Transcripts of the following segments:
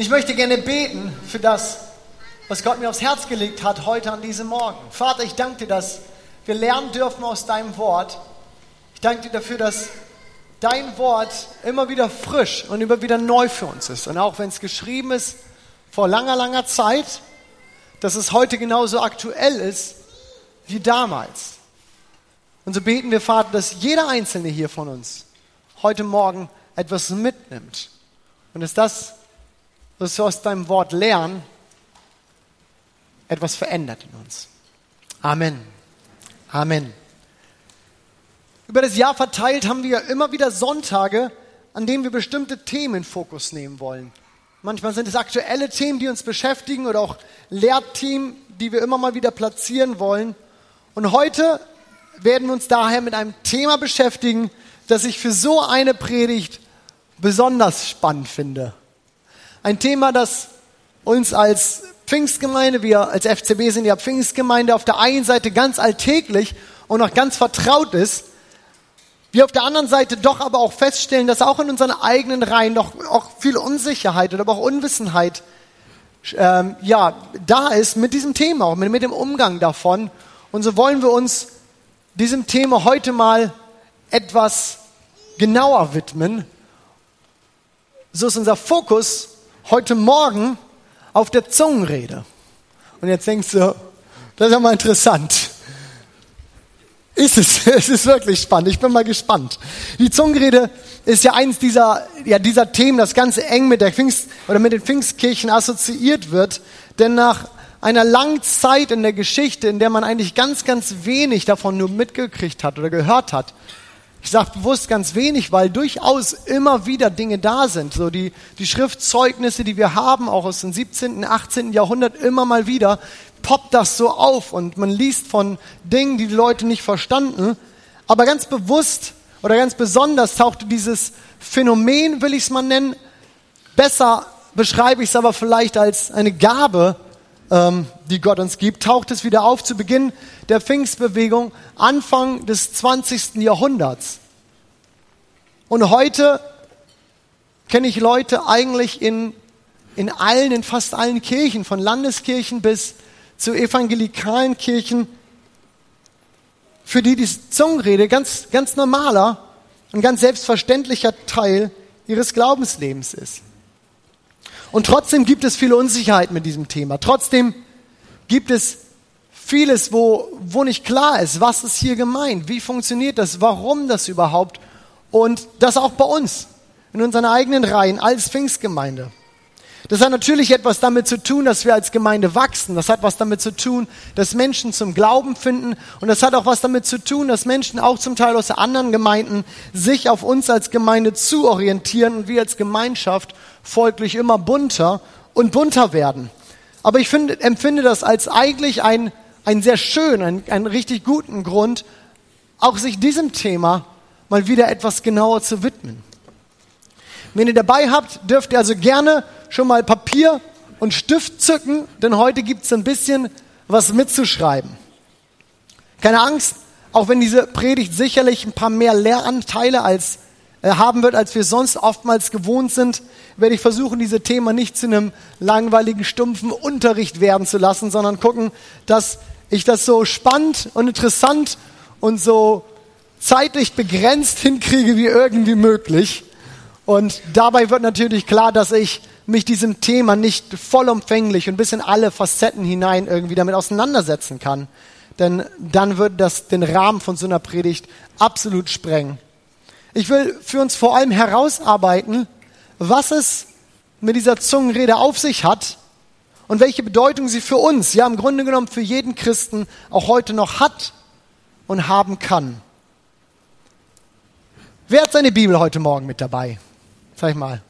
Ich möchte gerne beten für das, was Gott mir aufs Herz gelegt hat heute an diesem Morgen. Vater, ich danke dir, dass wir lernen dürfen aus deinem Wort. Ich danke dir dafür, dass dein Wort immer wieder frisch und immer wieder neu für uns ist. Und auch wenn es geschrieben ist vor langer, langer Zeit, dass es heute genauso aktuell ist wie damals. Und so beten wir, Vater, dass jeder Einzelne hier von uns heute Morgen etwas mitnimmt. Und dass das, was wir aus deinem Wort lernen, etwas verändert in uns. Amen. Amen. Über das Jahr verteilt haben wir immer wieder Sonntage, an denen wir bestimmte Themen in Fokus nehmen wollen. Manchmal sind es aktuelle Themen, die uns beschäftigen oder auch Lehrthemen, die wir immer mal wieder platzieren wollen. Und heute werden wir uns daher mit einem Thema beschäftigen, das ich für so eine Predigt besonders spannend finde. Ein Thema, das uns als Pfingstgemeinde, wir als FCB sind ja Pfingstgemeinde, auf der einen Seite ganz alltäglich und auch ganz vertraut ist, wir auf der anderen Seite doch aber auch feststellen, dass auch in unseren eigenen Reihen noch auch viel Unsicherheit oder auch Unwissenheit ähm, ja, da ist mit diesem Thema, auch mit, mit dem Umgang davon. Und so wollen wir uns diesem Thema heute mal etwas genauer widmen. So ist unser Fokus heute Morgen auf der Zungenrede. Und jetzt denkst du, das ist ja mal interessant. Ist es, es ist wirklich spannend. Ich bin mal gespannt. Die Zungenrede ist ja eins dieser, ja, dieser Themen, das ganz eng mit der Pfingst, oder mit den Pfingstkirchen assoziiert wird. Denn nach einer langen Zeit in der Geschichte, in der man eigentlich ganz, ganz wenig davon nur mitgekriegt hat oder gehört hat, ich sage bewusst ganz wenig, weil durchaus immer wieder Dinge da sind. So die, die Schriftzeugnisse, die wir haben, auch aus dem 17., 18. Jahrhundert, immer mal wieder poppt das so auf und man liest von Dingen, die die Leute nicht verstanden. Aber ganz bewusst oder ganz besonders tauchte dieses Phänomen, will ich es mal nennen, besser beschreibe ich es aber vielleicht als eine Gabe, ähm, die Gott uns gibt, taucht es wieder auf zu Beginn der Pfingstbewegung, Anfang des 20. Jahrhunderts. Und heute kenne ich Leute eigentlich in, in allen, in fast allen Kirchen, von Landeskirchen bis zu evangelikalen Kirchen, für die die Zungenrede ganz, ganz normaler und ganz selbstverständlicher Teil ihres Glaubenslebens ist. Und trotzdem gibt es viele Unsicherheit mit diesem Thema. Trotzdem gibt es vieles, wo, wo nicht klar ist, was ist hier gemeint, wie funktioniert das, warum das überhaupt und das auch bei uns, in unseren eigenen Reihen als Pfingstgemeinde. Das hat natürlich etwas damit zu tun, dass wir als Gemeinde wachsen. Das hat was damit zu tun, dass Menschen zum Glauben finden. Und das hat auch was damit zu tun, dass Menschen auch zum Teil aus anderen Gemeinden sich auf uns als Gemeinde zu orientieren und wir als Gemeinschaft folglich immer bunter und bunter werden. Aber ich finde, empfinde das als eigentlich ein, ein sehr schön, ein, einen richtig guten Grund, auch sich diesem Thema mal wieder etwas genauer zu widmen. Wenn ihr dabei habt, dürft ihr also gerne schon mal Papier und Stift zücken, denn heute gibt es ein bisschen was mitzuschreiben. Keine Angst, auch wenn diese Predigt sicherlich ein paar mehr Lehranteile als, haben wird, als wir sonst oftmals gewohnt sind, werde ich versuchen, diese Themen nicht zu einem langweiligen, stumpfen Unterricht werden zu lassen, sondern gucken, dass ich das so spannend und interessant und so zeitlich begrenzt hinkriege wie irgendwie möglich. Und dabei wird natürlich klar, dass ich mich diesem Thema nicht vollumfänglich und bis in alle Facetten hinein irgendwie damit auseinandersetzen kann. Denn dann würde das den Rahmen von so einer Predigt absolut sprengen. Ich will für uns vor allem herausarbeiten, was es mit dieser Zungenrede auf sich hat und welche Bedeutung sie für uns, ja im Grunde genommen für jeden Christen auch heute noch hat und haben kann. Wer hat seine Bibel heute Morgen mit dabei? Sag ich mal.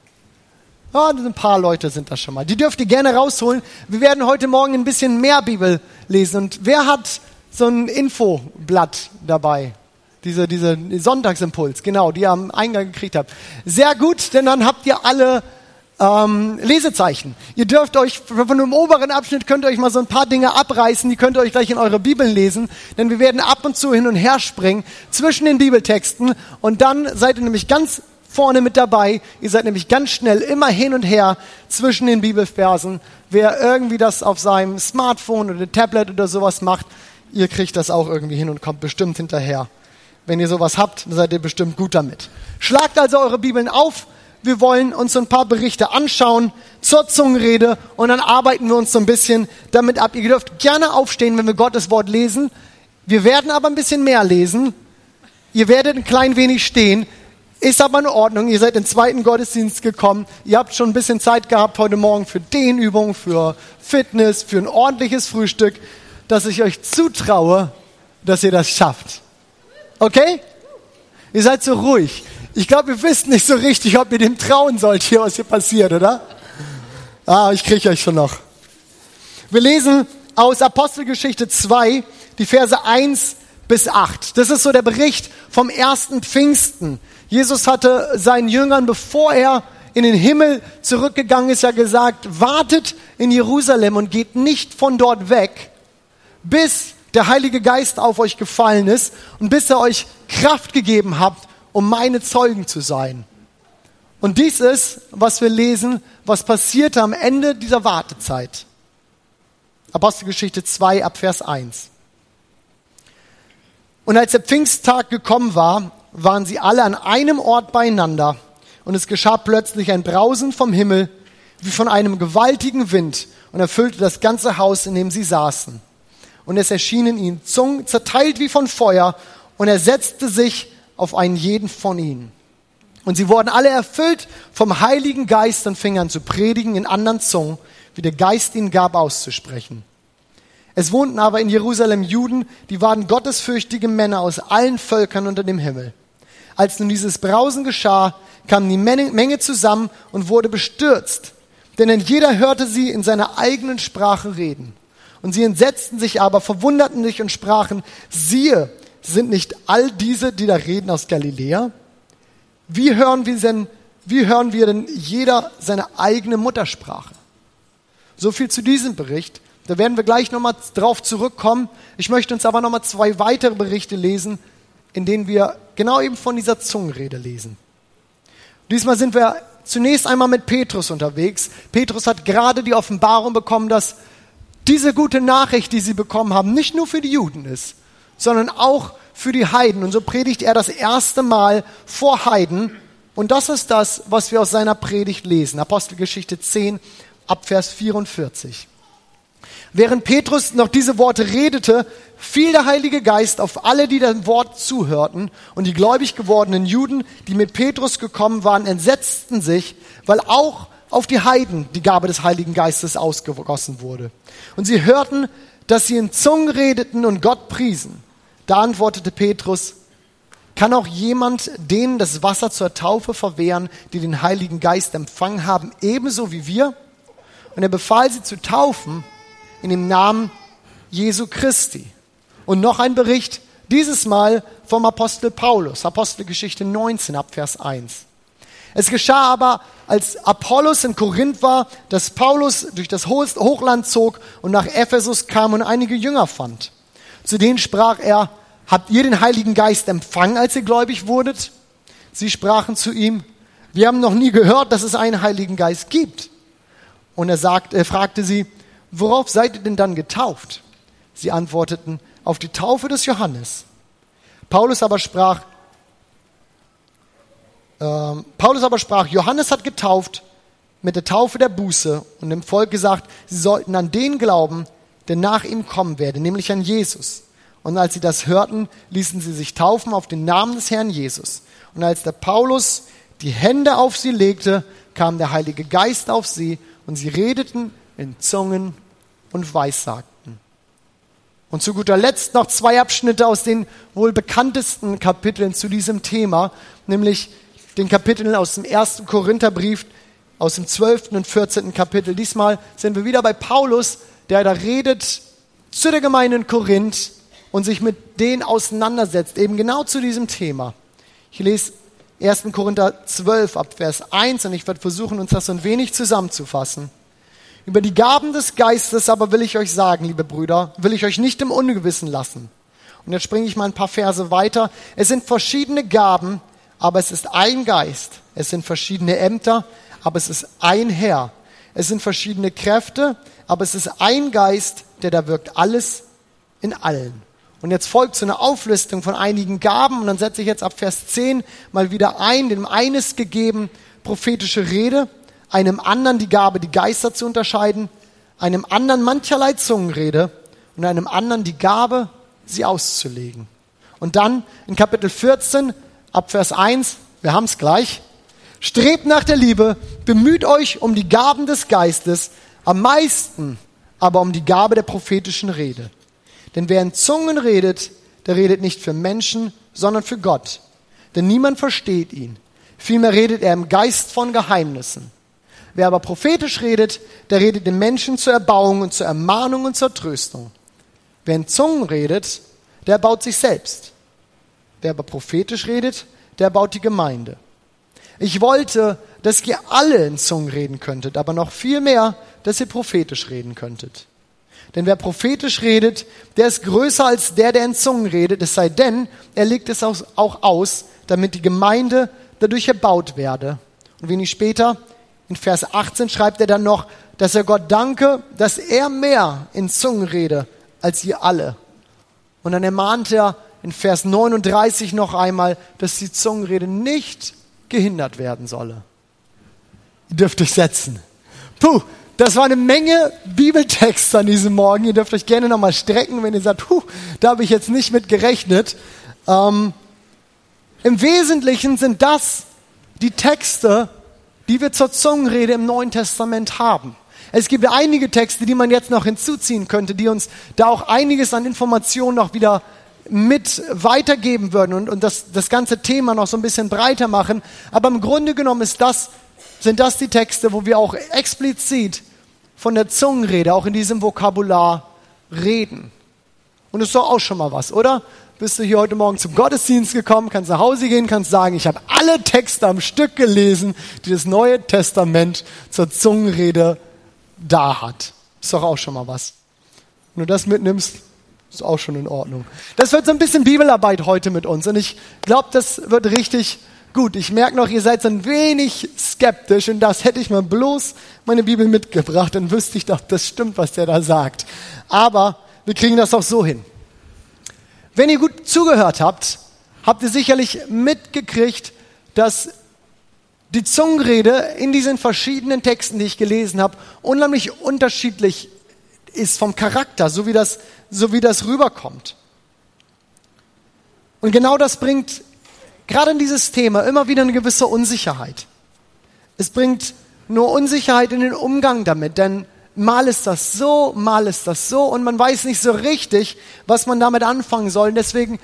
Ja, ein paar Leute sind das schon mal. Die dürft ihr gerne rausholen. Wir werden heute Morgen ein bisschen mehr Bibel lesen. Und wer hat so ein Infoblatt dabei? Diese, diese Sonntagsimpuls, genau, die ihr am Eingang gekriegt habt. Sehr gut, denn dann habt ihr alle ähm, Lesezeichen. Ihr dürft euch von dem oberen Abschnitt könnt ihr euch mal so ein paar Dinge abreißen, die könnt ihr euch gleich in eure Bibeln lesen, denn wir werden ab und zu hin und her springen zwischen den Bibeltexten und dann seid ihr nämlich ganz vorne mit dabei. Ihr seid nämlich ganz schnell immer hin und her zwischen den Bibelversen. Wer irgendwie das auf seinem Smartphone oder Tablet oder sowas macht, ihr kriegt das auch irgendwie hin und kommt bestimmt hinterher. Wenn ihr sowas habt, dann seid ihr bestimmt gut damit. Schlagt also eure Bibeln auf. Wir wollen uns ein paar Berichte anschauen zur Zungenrede und dann arbeiten wir uns so ein bisschen damit ab. Ihr dürft gerne aufstehen, wenn wir Gottes Wort lesen. Wir werden aber ein bisschen mehr lesen. Ihr werdet ein klein wenig stehen. Ist aber in Ordnung. Ihr seid in den zweiten Gottesdienst gekommen. Ihr habt schon ein bisschen Zeit gehabt heute Morgen für Dehnübungen, für Fitness, für ein ordentliches Frühstück, dass ich euch zutraue, dass ihr das schafft. Okay? Ihr seid so ruhig. Ich glaube, ihr wisst nicht so richtig, ob ihr dem trauen sollt, hier was hier passiert, oder? Ah, ich kriege euch schon noch. Wir lesen aus Apostelgeschichte 2, die Verse 1 bis 8. Das ist so der Bericht vom ersten Pfingsten. Jesus hatte seinen Jüngern, bevor er in den Himmel zurückgegangen ist, ja gesagt, wartet in Jerusalem und geht nicht von dort weg, bis der Heilige Geist auf euch gefallen ist und bis er euch Kraft gegeben habt, um meine Zeugen zu sein. Und dies ist, was wir lesen, was passierte am Ende dieser Wartezeit. Apostelgeschichte 2 ab Vers 1. Und als der Pfingsttag gekommen war, waren sie alle an einem Ort beieinander. Und es geschah plötzlich ein Brausen vom Himmel, wie von einem gewaltigen Wind, und erfüllte das ganze Haus, in dem sie saßen und es erschienen ihnen Zungen zerteilt wie von Feuer und er setzte sich auf einen jeden von ihnen. Und sie wurden alle erfüllt vom Heiligen Geist und fingen an zu predigen in anderen Zungen, wie der Geist ihnen gab auszusprechen. Es wohnten aber in Jerusalem Juden, die waren gottesfürchtige Männer aus allen Völkern unter dem Himmel. Als nun dieses Brausen geschah, kam die Menge zusammen und wurde bestürzt, denn jeder hörte sie in seiner eigenen Sprache reden. Und sie entsetzten sich aber, verwunderten sich und sprachen, siehe, sind nicht all diese, die da reden, aus Galiläa? Wie hören wir denn, wie hören wir denn jeder seine eigene Muttersprache? So viel zu diesem Bericht. Da werden wir gleich nochmal drauf zurückkommen. Ich möchte uns aber nochmal zwei weitere Berichte lesen, in denen wir genau eben von dieser Zungenrede lesen. Diesmal sind wir zunächst einmal mit Petrus unterwegs. Petrus hat gerade die Offenbarung bekommen, dass diese gute Nachricht, die sie bekommen haben, nicht nur für die Juden ist, sondern auch für die Heiden. Und so predigt er das erste Mal vor Heiden. Und das ist das, was wir aus seiner Predigt lesen. Apostelgeschichte 10 ab Vers 44. Während Petrus noch diese Worte redete, fiel der Heilige Geist auf alle, die dem Wort zuhörten, und die gläubig gewordenen Juden, die mit Petrus gekommen waren, entsetzten sich, weil auch auf die Heiden die Gabe des Heiligen Geistes ausgegossen wurde. Und sie hörten, dass sie in Zungen redeten und Gott priesen. Da antwortete Petrus, kann auch jemand denen das Wasser zur Taufe verwehren, die den Heiligen Geist empfangen haben, ebenso wie wir? Und er befahl sie zu taufen in dem Namen Jesu Christi. Und noch ein Bericht, dieses Mal vom Apostel Paulus, Apostelgeschichte 19 ab Vers 1. Es geschah aber, als Apollos in Korinth war, dass Paulus durch das Hochland zog und nach Ephesus kam und einige Jünger fand. Zu denen sprach er, habt ihr den Heiligen Geist empfangen, als ihr gläubig wurdet? Sie sprachen zu ihm, wir haben noch nie gehört, dass es einen Heiligen Geist gibt. Und er, sagt, er fragte sie, worauf seid ihr denn dann getauft? Sie antworteten, auf die Taufe des Johannes. Paulus aber sprach, ähm, Paulus aber sprach, Johannes hat getauft mit der Taufe der Buße und dem Volk gesagt, sie sollten an den glauben, der nach ihm kommen werde, nämlich an Jesus. Und als sie das hörten, ließen sie sich taufen auf den Namen des Herrn Jesus. Und als der Paulus die Hände auf sie legte, kam der Heilige Geist auf sie und sie redeten in Zungen und Weissagten. Und zu guter Letzt noch zwei Abschnitte aus den wohl bekanntesten Kapiteln zu diesem Thema, nämlich den Kapiteln aus dem ersten Korintherbrief, aus dem 12. und 14. Kapitel. Diesmal sind wir wieder bei Paulus, der da redet zu der Gemeinde in Korinth und sich mit denen auseinandersetzt, eben genau zu diesem Thema. Ich lese 1. Korinther 12 ab Vers 1 und ich werde versuchen, uns das so ein wenig zusammenzufassen. Über die Gaben des Geistes aber will ich euch sagen, liebe Brüder, will ich euch nicht im Ungewissen lassen. Und jetzt springe ich mal ein paar Verse weiter. Es sind verschiedene Gaben, aber es ist ein Geist. Es sind verschiedene Ämter, aber es ist ein Herr. Es sind verschiedene Kräfte, aber es ist ein Geist, der da wirkt alles in allen. Und jetzt folgt so eine Auflistung von einigen Gaben und dann setze ich jetzt ab Vers 10 mal wieder ein, dem eines gegeben prophetische Rede, einem anderen die Gabe, die Geister zu unterscheiden, einem anderen mancherlei Zungenrede und einem anderen die Gabe, sie auszulegen. Und dann in Kapitel 14 ab Vers 1, wir haben es gleich, strebt nach der Liebe, bemüht euch um die Gaben des Geistes, am meisten aber um die Gabe der prophetischen Rede. Denn wer in Zungen redet, der redet nicht für Menschen, sondern für Gott. Denn niemand versteht ihn. Vielmehr redet er im Geist von Geheimnissen. Wer aber prophetisch redet, der redet den Menschen zur Erbauung und zur Ermahnung und zur Tröstung. Wer in Zungen redet, der baut sich selbst. Wer aber prophetisch redet, der baut die Gemeinde. Ich wollte, dass ihr alle in Zungen reden könntet, aber noch viel mehr, dass ihr prophetisch reden könntet. Denn wer prophetisch redet, der ist größer als der, der in Zungen redet, es sei denn, er legt es auch aus, damit die Gemeinde dadurch erbaut werde. Und wenig später, in Vers 18, schreibt er dann noch, dass er Gott danke, dass er mehr in Zungen rede als ihr alle. Und dann ermahnt er in Vers 39 noch einmal, dass die Zungenrede nicht gehindert werden solle. Ihr dürft euch setzen. Puh, das war eine Menge Bibeltext an diesem Morgen. Ihr dürft euch gerne nochmal strecken, wenn ihr sagt, puh, da habe ich jetzt nicht mit gerechnet. Ähm, Im Wesentlichen sind das die Texte, die wir zur Zungenrede im Neuen Testament haben. Es gibt einige Texte, die man jetzt noch hinzuziehen könnte, die uns da auch einiges an Informationen noch wieder mit weitergeben würden und, und das, das ganze Thema noch so ein bisschen breiter machen. Aber im Grunde genommen ist das, sind das die Texte, wo wir auch explizit von der Zungenrede, auch in diesem Vokabular reden. Und das ist doch auch schon mal was, oder? Bist du hier heute Morgen zum Gottesdienst gekommen, kannst nach Hause gehen, kannst sagen, ich habe alle Texte am Stück gelesen, die das Neue Testament zur Zungenrede da hat. Ist doch auch schon mal was. Wenn du das mitnimmst, ist auch schon in Ordnung. Das wird so ein bisschen Bibelarbeit heute mit uns und ich glaube, das wird richtig Gut, ich merke noch, ihr seid so ein wenig skeptisch und das hätte ich mal bloß meine Bibel mitgebracht, dann wüsste ich doch, das stimmt, was der da sagt. Aber wir kriegen das auch so hin. Wenn ihr gut zugehört habt, habt ihr sicherlich mitgekriegt, dass die Zungenrede in diesen verschiedenen Texten, die ich gelesen habe, unheimlich unterschiedlich ist vom Charakter, so wie das, so wie das rüberkommt. Und genau das bringt gerade in dieses Thema immer wieder eine gewisse Unsicherheit. Es bringt nur Unsicherheit in den Umgang damit, denn mal ist das so, mal ist das so und man weiß nicht so richtig, was man damit anfangen soll. Und deswegen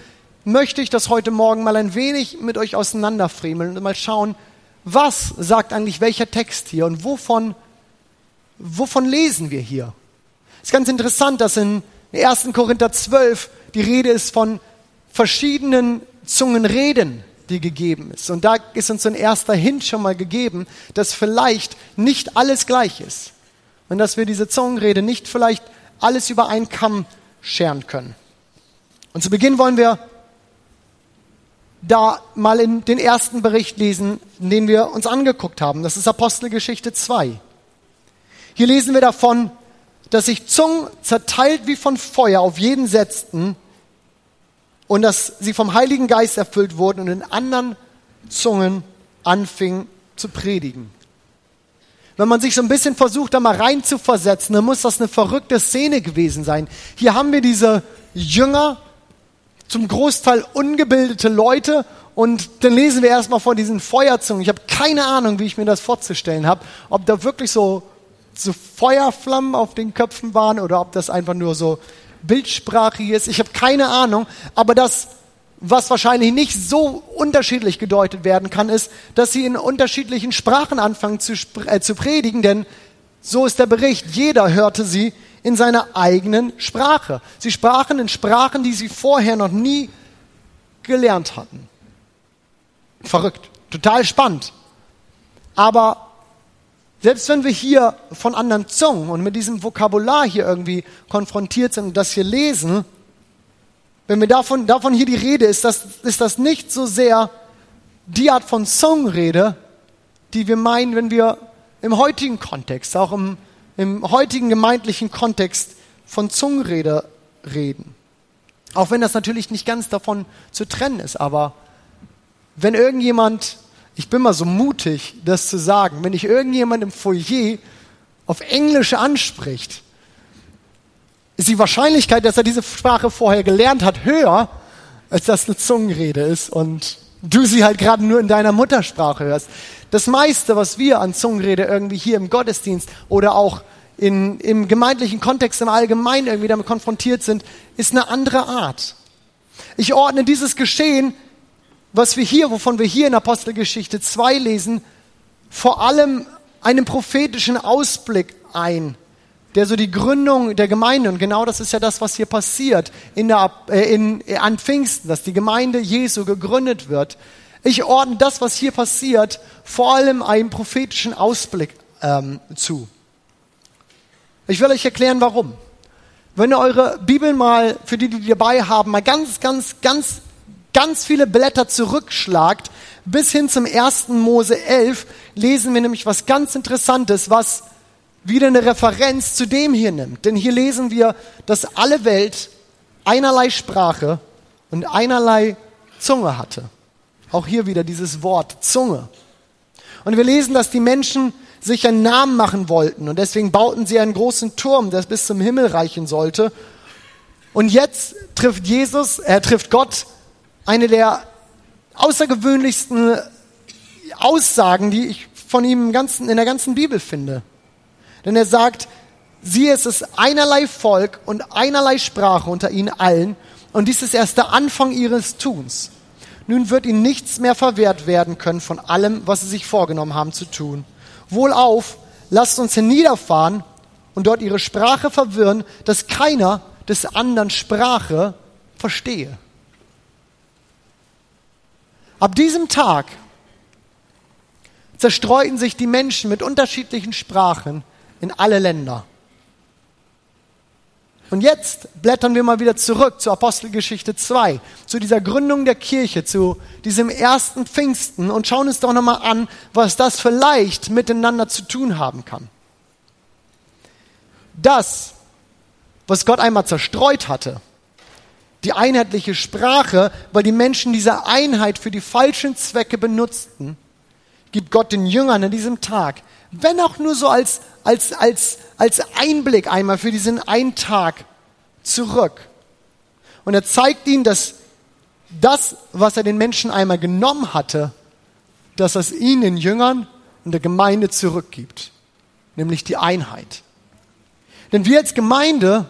möchte ich das heute Morgen mal ein wenig mit euch auseinanderfriemeln und mal schauen, was sagt eigentlich welcher Text hier und wovon, wovon lesen wir hier. Ist ganz interessant, dass in 1. Korinther 12 die Rede ist von verschiedenen Zungenreden, die gegeben ist. Und da ist uns ein erster Hint schon mal gegeben, dass vielleicht nicht alles gleich ist. Und dass wir diese Zungenrede nicht vielleicht alles über einen Kamm scheren können. Und zu Beginn wollen wir da mal in den ersten Bericht lesen, den wir uns angeguckt haben. Das ist Apostelgeschichte 2. Hier lesen wir davon, dass sich Zungen zerteilt wie von Feuer auf jeden setzten und dass sie vom Heiligen Geist erfüllt wurden und in anderen Zungen anfingen zu predigen. Wenn man sich so ein bisschen versucht, da mal rein zu versetzen, dann muss das eine verrückte Szene gewesen sein. Hier haben wir diese Jünger, zum Großteil ungebildete Leute und dann lesen wir erstmal von diesen Feuerzungen. Ich habe keine Ahnung, wie ich mir das vorzustellen habe, ob da wirklich so, so Feuerflammen auf den Köpfen waren oder ob das einfach nur so bildsprachiges, ich habe keine Ahnung, aber das, was wahrscheinlich nicht so unterschiedlich gedeutet werden kann, ist, dass sie in unterschiedlichen Sprachen anfangen zu, äh, zu predigen, denn so ist der Bericht. Jeder hörte sie in seiner eigenen Sprache. Sie sprachen in Sprachen, die sie vorher noch nie gelernt hatten. Verrückt, total spannend. Aber selbst wenn wir hier von anderen Zungen und mit diesem Vokabular hier irgendwie konfrontiert sind und das hier lesen, wenn wir davon, davon hier die Rede ist, das, ist das nicht so sehr die Art von Zungenrede, die wir meinen, wenn wir im heutigen Kontext, auch im, im heutigen gemeindlichen Kontext von Zungenrede reden. Auch wenn das natürlich nicht ganz davon zu trennen ist, aber wenn irgendjemand, ich bin mal so mutig, das zu sagen, wenn ich irgendjemand im Foyer auf Englisch anspricht, ist die Wahrscheinlichkeit, dass er diese Sprache vorher gelernt hat, höher, als dass eine Zungenrede ist und du sie halt gerade nur in deiner Muttersprache hörst. Das meiste, was wir an Zungenrede irgendwie hier im Gottesdienst oder auch in, im gemeindlichen Kontext im Allgemeinen irgendwie damit konfrontiert sind, ist eine andere Art. Ich ordne dieses Geschehen, was wir hier, wovon wir hier in Apostelgeschichte 2 lesen, vor allem einem prophetischen Ausblick ein, der so die Gründung der Gemeinde, und genau das ist ja das, was hier passiert in der, äh, in, äh, an Pfingsten, dass die Gemeinde Jesu gegründet wird. Ich ordne das, was hier passiert, vor allem einem prophetischen Ausblick ähm, zu. Ich will euch erklären, warum. Wenn ihr eure Bibel mal, für die, die dabei haben, mal ganz, ganz, ganz, ganz viele Blätter zurückschlagt, bis hin zum 1. Mose 11, lesen wir nämlich was ganz Interessantes, was wieder eine Referenz zu dem hier nimmt. Denn hier lesen wir, dass alle Welt einerlei Sprache und einerlei Zunge hatte. Auch hier wieder dieses Wort Zunge. Und wir lesen, dass die Menschen sich einen Namen machen wollten und deswegen bauten sie einen großen Turm, der bis zum Himmel reichen sollte. Und jetzt trifft Jesus, er trifft Gott eine der außergewöhnlichsten Aussagen, die ich von ihm in der ganzen Bibel finde. Denn er sagt, siehe, es ist einerlei Volk und einerlei Sprache unter ihnen allen und dies ist erst der Anfang ihres Tuns. Nun wird ihnen nichts mehr verwehrt werden können von allem, was sie sich vorgenommen haben zu tun. Wohlauf, lasst uns hinniederfahren und dort ihre Sprache verwirren, dass keiner des anderen Sprache verstehe. Ab diesem Tag zerstreuten sich die Menschen mit unterschiedlichen Sprachen in alle Länder. Und jetzt blättern wir mal wieder zurück zur Apostelgeschichte 2, zu dieser Gründung der Kirche, zu diesem ersten Pfingsten und schauen uns doch nochmal an, was das vielleicht miteinander zu tun haben kann. Das, was Gott einmal zerstreut hatte, die einheitliche Sprache, weil die Menschen diese Einheit für die falschen Zwecke benutzten, gibt Gott den Jüngern an diesem Tag, wenn auch nur so als, als, als, als Einblick einmal für diesen einen Tag zurück. Und er zeigt ihnen, dass das, was er den Menschen einmal genommen hatte, dass er es ihnen, den Jüngern und der Gemeinde zurückgibt, nämlich die Einheit. Denn wir als Gemeinde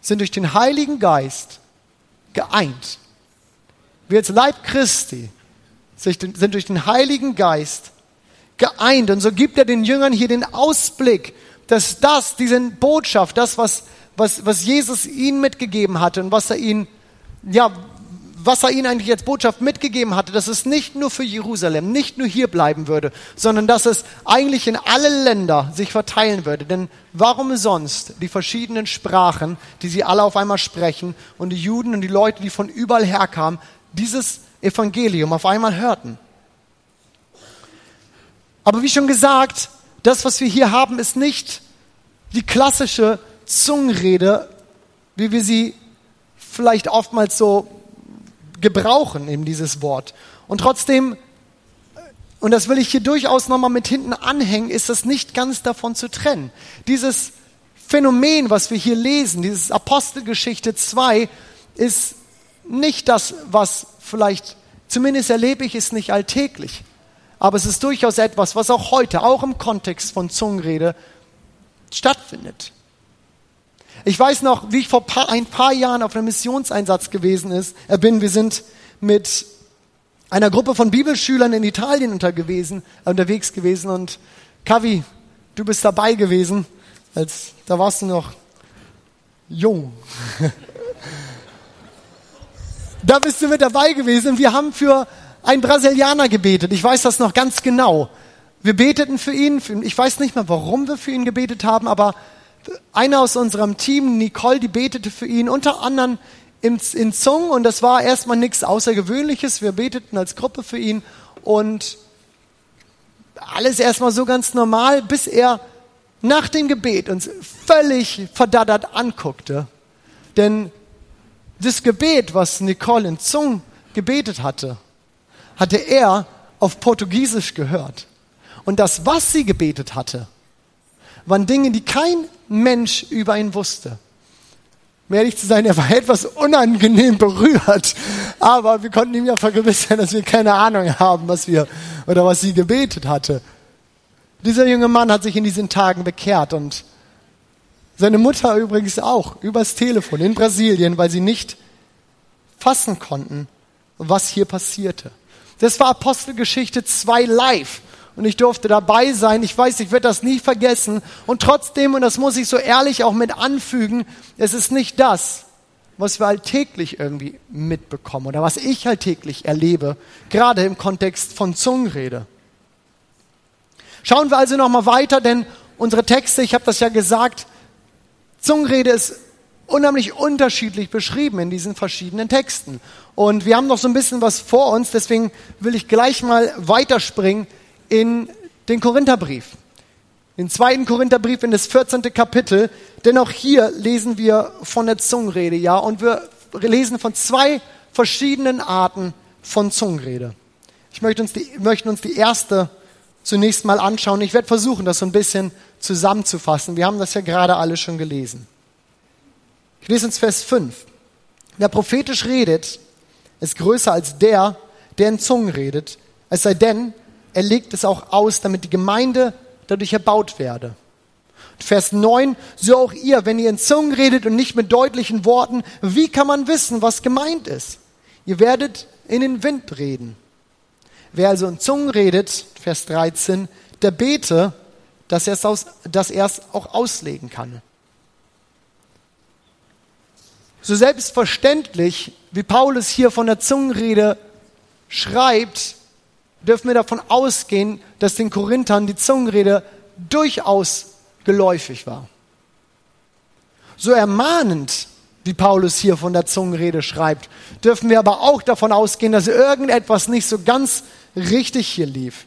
sind durch den Heiligen Geist geeint. Wir als Leib Christi sind durch den Heiligen Geist geeint. Und so gibt er den Jüngern hier den Ausblick, dass das, diese Botschaft, das, was, was, was Jesus ihnen mitgegeben hatte und was er ihnen, ja, was er ihnen eigentlich als Botschaft mitgegeben hatte, dass es nicht nur für Jerusalem, nicht nur hier bleiben würde, sondern dass es eigentlich in alle Länder sich verteilen würde. Denn warum sonst die verschiedenen Sprachen, die sie alle auf einmal sprechen und die Juden und die Leute, die von überall herkamen, dieses Evangelium auf einmal hörten. Aber wie schon gesagt, das, was wir hier haben, ist nicht die klassische Zungenrede, wie wir sie vielleicht oftmals so gebrauchen, eben dieses Wort. Und trotzdem, und das will ich hier durchaus nochmal mit hinten anhängen, ist das nicht ganz davon zu trennen. Dieses Phänomen, was wir hier lesen, dieses Apostelgeschichte 2, ist nicht das, was vielleicht, zumindest erlebe ich es nicht alltäglich. Aber es ist durchaus etwas, was auch heute, auch im Kontext von Zungenrede, stattfindet. Ich weiß noch, wie ich vor ein paar Jahren auf einem Missionseinsatz gewesen ist, äh, bin. Wir sind mit einer Gruppe von Bibelschülern in Italien untergewesen, äh, unterwegs gewesen und Kavi, du bist dabei gewesen, als da warst du noch jung. Da bist du mit dabei gewesen. Wir haben für einen Brasilianer gebetet. Ich weiß das noch ganz genau. Wir beteten für ihn. Ich weiß nicht mehr, warum wir für ihn gebetet haben, aber einer aus unserem Team, Nicole, die betete für ihn, unter anderem in, in Zungen und das war erstmal nichts Außergewöhnliches. Wir beteten als Gruppe für ihn und alles erstmal so ganz normal, bis er nach dem Gebet uns völlig verdattert anguckte. Denn das Gebet, was Nicole in Zung gebetet hatte, hatte er auf Portugiesisch gehört. Und das, was sie gebetet hatte, waren Dinge, die kein Mensch über ihn wusste. Um ehrlich zu sein, er war etwas unangenehm berührt, aber wir konnten ihm ja vergewissern, dass wir keine Ahnung haben, was wir oder was sie gebetet hatte. Dieser junge Mann hat sich in diesen Tagen bekehrt und seine Mutter übrigens auch übers Telefon in Brasilien, weil sie nicht fassen konnten, was hier passierte. Das war Apostelgeschichte 2 live und ich durfte dabei sein. Ich weiß, ich werde das nie vergessen. Und trotzdem, und das muss ich so ehrlich auch mit anfügen, es ist nicht das, was wir alltäglich irgendwie mitbekommen oder was ich alltäglich erlebe, gerade im Kontext von Zungenrede. Schauen wir also nochmal weiter, denn unsere Texte, ich habe das ja gesagt, Zungenrede ist unheimlich unterschiedlich beschrieben in diesen verschiedenen Texten. Und wir haben noch so ein bisschen was vor uns, deswegen will ich gleich mal weiterspringen in den Korintherbrief. Den zweiten Korintherbrief in das 14. Kapitel, denn auch hier lesen wir von der Zungenrede, ja, und wir lesen von zwei verschiedenen Arten von Zungenrede. Ich möchte uns die, möchten uns die erste zunächst mal anschauen. Ich werde versuchen, das so ein bisschen zusammenzufassen. Wir haben das ja gerade alle schon gelesen. Ich lese uns Vers 5. Wer prophetisch redet, ist größer als der, der in Zungen redet, es sei denn, er legt es auch aus, damit die Gemeinde dadurch erbaut werde. Vers 9, so auch ihr, wenn ihr in Zungen redet und nicht mit deutlichen Worten, wie kann man wissen, was gemeint ist? Ihr werdet in den Wind reden. Wer also in Zungen redet, Vers 13, der bete, dass er es, aus, dass er es auch auslegen kann. So selbstverständlich, wie Paulus hier von der Zungenrede schreibt, dürfen wir davon ausgehen, dass den Korinthern die Zungenrede durchaus geläufig war. So ermahnend, wie Paulus hier von der Zungenrede schreibt, dürfen wir aber auch davon ausgehen, dass irgendetwas nicht so ganz richtig hier lief.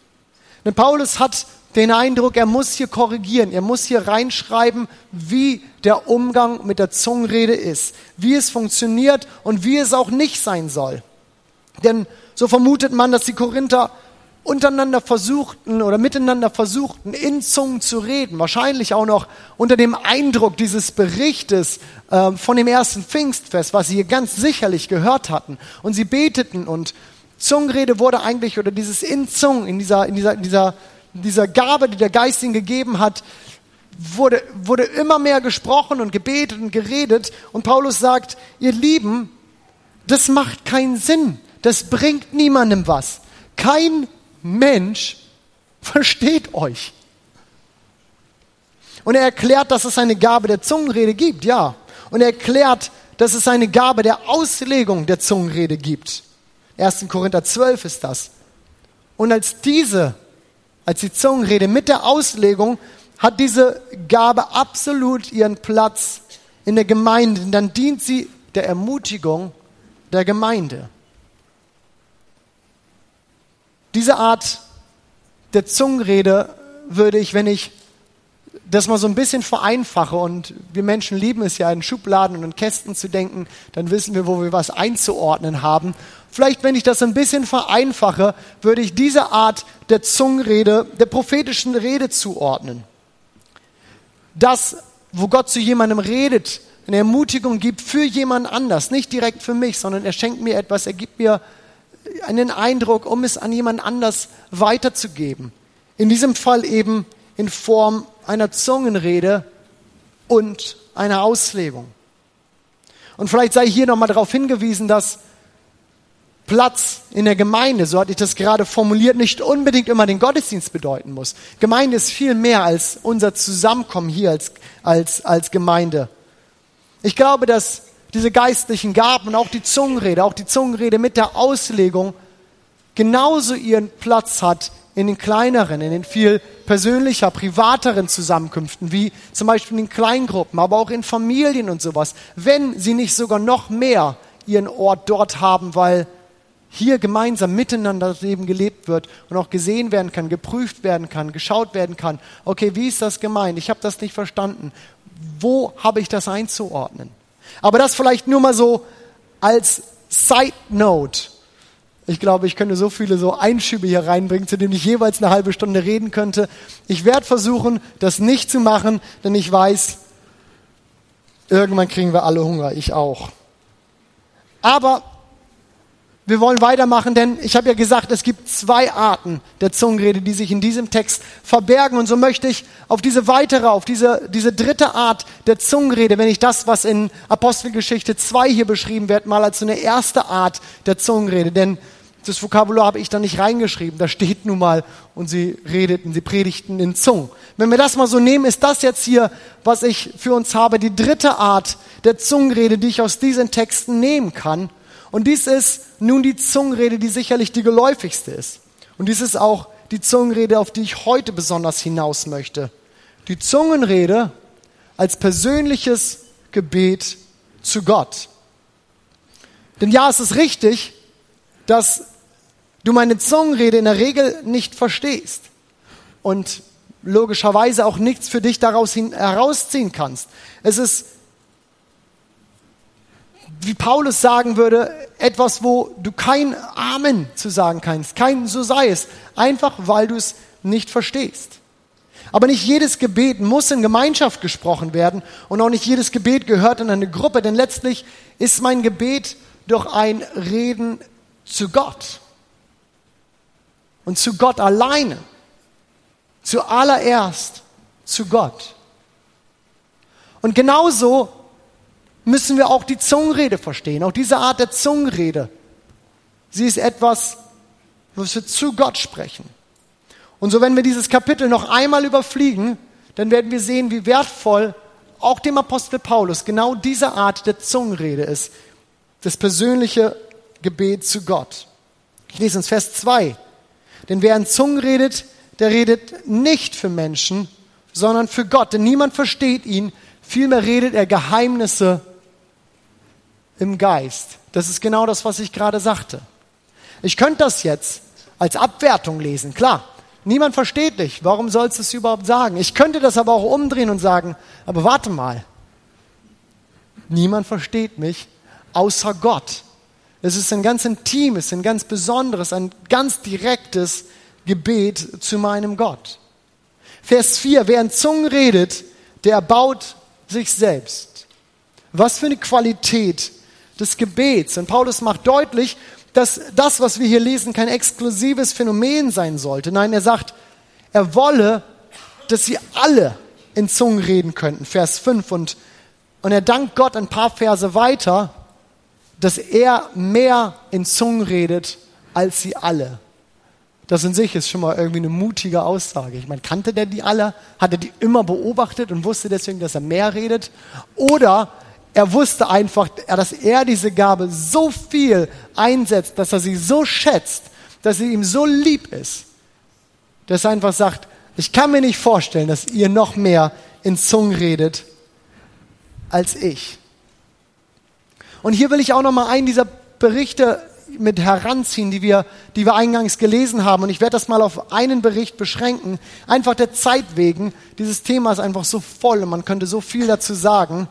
Denn Paulus hat den Eindruck, er muss hier korrigieren, er muss hier reinschreiben, wie der Umgang mit der Zungenrede ist, wie es funktioniert und wie es auch nicht sein soll. Denn so vermutet man, dass die Korinther untereinander versuchten oder miteinander versuchten, in Zungen zu reden. Wahrscheinlich auch noch unter dem Eindruck dieses Berichtes äh, von dem ersten Pfingstfest, was sie ganz sicherlich gehört hatten. Und sie beteten und Zungenrede wurde eigentlich, oder dieses in Zungen, in dieser, in dieser, in dieser, dieser Gabe, die der Geist ihnen gegeben hat, wurde, wurde immer mehr gesprochen und gebetet und geredet. Und Paulus sagt, ihr Lieben, das macht keinen Sinn. Das bringt niemandem was. Kein Mensch versteht euch. Und er erklärt, dass es eine Gabe der Zungenrede gibt, ja. Und er erklärt, dass es eine Gabe der Auslegung der Zungenrede gibt. 1. Korinther 12 ist das. Und als diese, als die Zungenrede mit der Auslegung, hat diese Gabe absolut ihren Platz in der Gemeinde. Und dann dient sie der Ermutigung der Gemeinde. Diese Art der Zungenrede würde ich, wenn ich das mal so ein bisschen vereinfache und wir Menschen lieben es ja in Schubladen und in Kästen zu denken, dann wissen wir, wo wir was einzuordnen haben. Vielleicht, wenn ich das ein bisschen vereinfache, würde ich diese Art der Zungenrede, der prophetischen Rede zuordnen. Das, wo Gott zu jemandem redet, eine Ermutigung gibt für jemand anders, nicht direkt für mich, sondern er schenkt mir etwas, er gibt mir einen Eindruck, um es an jemand anders weiterzugeben. In diesem Fall eben in Form einer Zungenrede und einer Auslegung. Und vielleicht sei hier nochmal darauf hingewiesen, dass Platz in der Gemeinde, so hatte ich das gerade formuliert, nicht unbedingt immer den Gottesdienst bedeuten muss. Gemeinde ist viel mehr als unser Zusammenkommen hier als, als, als Gemeinde. Ich glaube, dass diese geistlichen Gaben und auch die Zungenrede, auch die Zungenrede mit der Auslegung genauso ihren Platz hat in den kleineren, in den viel persönlicher, privateren Zusammenkünften, wie zum Beispiel in Kleingruppen, aber auch in Familien und sowas, wenn sie nicht sogar noch mehr ihren Ort dort haben, weil hier gemeinsam miteinander das Leben gelebt wird und auch gesehen werden kann, geprüft werden kann, geschaut werden kann. Okay, wie ist das gemeint? Ich habe das nicht verstanden. Wo habe ich das einzuordnen? Aber das vielleicht nur mal so als Side Note. Ich glaube, ich könnte so viele so Einschübe hier reinbringen, zu denen ich jeweils eine halbe Stunde reden könnte. Ich werde versuchen, das nicht zu machen, denn ich weiß, irgendwann kriegen wir alle Hunger, ich auch. Aber wir wollen weitermachen, denn ich habe ja gesagt, es gibt zwei Arten der Zungenrede, die sich in diesem Text verbergen. Und so möchte ich auf diese weitere, auf diese, diese dritte Art der Zungenrede, wenn ich das, was in Apostelgeschichte 2 hier beschrieben wird, mal als so eine erste Art der Zungenrede. Denn das Vokabular habe ich da nicht reingeschrieben. Da steht nun mal, und sie redeten, sie predigten in Zungen. Wenn wir das mal so nehmen, ist das jetzt hier, was ich für uns habe, die dritte Art der Zungenrede, die ich aus diesen Texten nehmen kann. Und dies ist nun die Zungenrede, die sicherlich die geläufigste ist. Und dies ist auch die Zungenrede, auf die ich heute besonders hinaus möchte. Die Zungenrede als persönliches Gebet zu Gott. Denn ja, es ist richtig, dass du meine Zungenrede in der Regel nicht verstehst und logischerweise auch nichts für dich daraus hin, herausziehen kannst. Es ist wie Paulus sagen würde, etwas, wo du kein Amen zu sagen kannst, kein so sei es, einfach weil du es nicht verstehst. Aber nicht jedes Gebet muss in Gemeinschaft gesprochen werden und auch nicht jedes Gebet gehört in eine Gruppe, denn letztlich ist mein Gebet doch ein Reden zu Gott. Und zu Gott alleine. Zuallererst zu Gott. Und genauso müssen wir auch die Zungenrede verstehen, auch diese Art der Zungenrede. Sie ist etwas, was wir zu Gott sprechen. Und so, wenn wir dieses Kapitel noch einmal überfliegen, dann werden wir sehen, wie wertvoll auch dem Apostel Paulus genau diese Art der Zungenrede ist, das persönliche Gebet zu Gott. Ich lese uns Vers 2. Denn wer in Zungen redet, der redet nicht für Menschen, sondern für Gott. Denn niemand versteht ihn, vielmehr redet er Geheimnisse im Geist. Das ist genau das, was ich gerade sagte. Ich könnte das jetzt als Abwertung lesen, klar. Niemand versteht dich. Warum sollst du es überhaupt sagen? Ich könnte das aber auch umdrehen und sagen, aber warte mal. Niemand versteht mich außer Gott. Es ist ein ganz intimes, ein ganz besonderes, ein ganz direktes Gebet zu meinem Gott. Vers 4, wer in Zungen redet, der erbaut sich selbst. Was für eine Qualität des Gebets. Und Paulus macht deutlich, dass das, was wir hier lesen, kein exklusives Phänomen sein sollte. Nein, er sagt, er wolle, dass sie alle in Zungen reden könnten. Vers 5. Und, und er dankt Gott ein paar Verse weiter, dass er mehr in Zungen redet als sie alle. Das in sich ist schon mal irgendwie eine mutige Aussage. Ich meine, kannte der die alle? Hat er die immer beobachtet und wusste deswegen, dass er mehr redet? Oder er wusste einfach, dass er diese Gabe so viel einsetzt, dass er sie so schätzt, dass sie ihm so lieb ist, dass er einfach sagt, ich kann mir nicht vorstellen, dass ihr noch mehr in Zungen redet als ich. Und hier will ich auch noch mal einen dieser Berichte mit heranziehen, die wir, die wir eingangs gelesen haben. Und ich werde das mal auf einen Bericht beschränken. Einfach der Zeit wegen. Dieses Thema ist einfach so voll und man könnte so viel dazu sagen.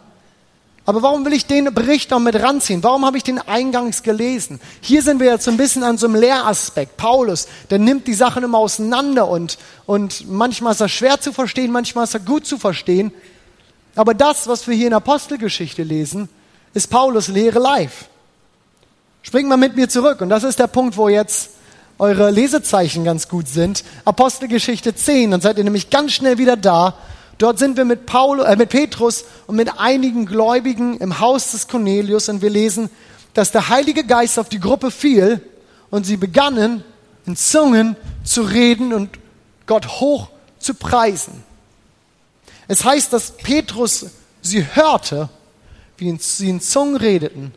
Aber warum will ich den Bericht noch mit ranziehen? Warum habe ich den eingangs gelesen? Hier sind wir jetzt so ein bisschen an so einem Lehraspekt. Paulus, der nimmt die Sachen immer auseinander und, und manchmal ist er schwer zu verstehen, manchmal ist er gut zu verstehen. Aber das, was wir hier in Apostelgeschichte lesen, ist Paulus Lehre live. Springt mal mit mir zurück und das ist der Punkt, wo jetzt eure Lesezeichen ganz gut sind. Apostelgeschichte 10, dann seid ihr nämlich ganz schnell wieder da Dort sind wir mit, Paulus, äh, mit Petrus und mit einigen Gläubigen im Haus des Cornelius und wir lesen, dass der Heilige Geist auf die Gruppe fiel und sie begannen in Zungen zu reden und Gott hoch zu preisen. Es heißt, dass Petrus sie hörte, wie sie in Zungen redeten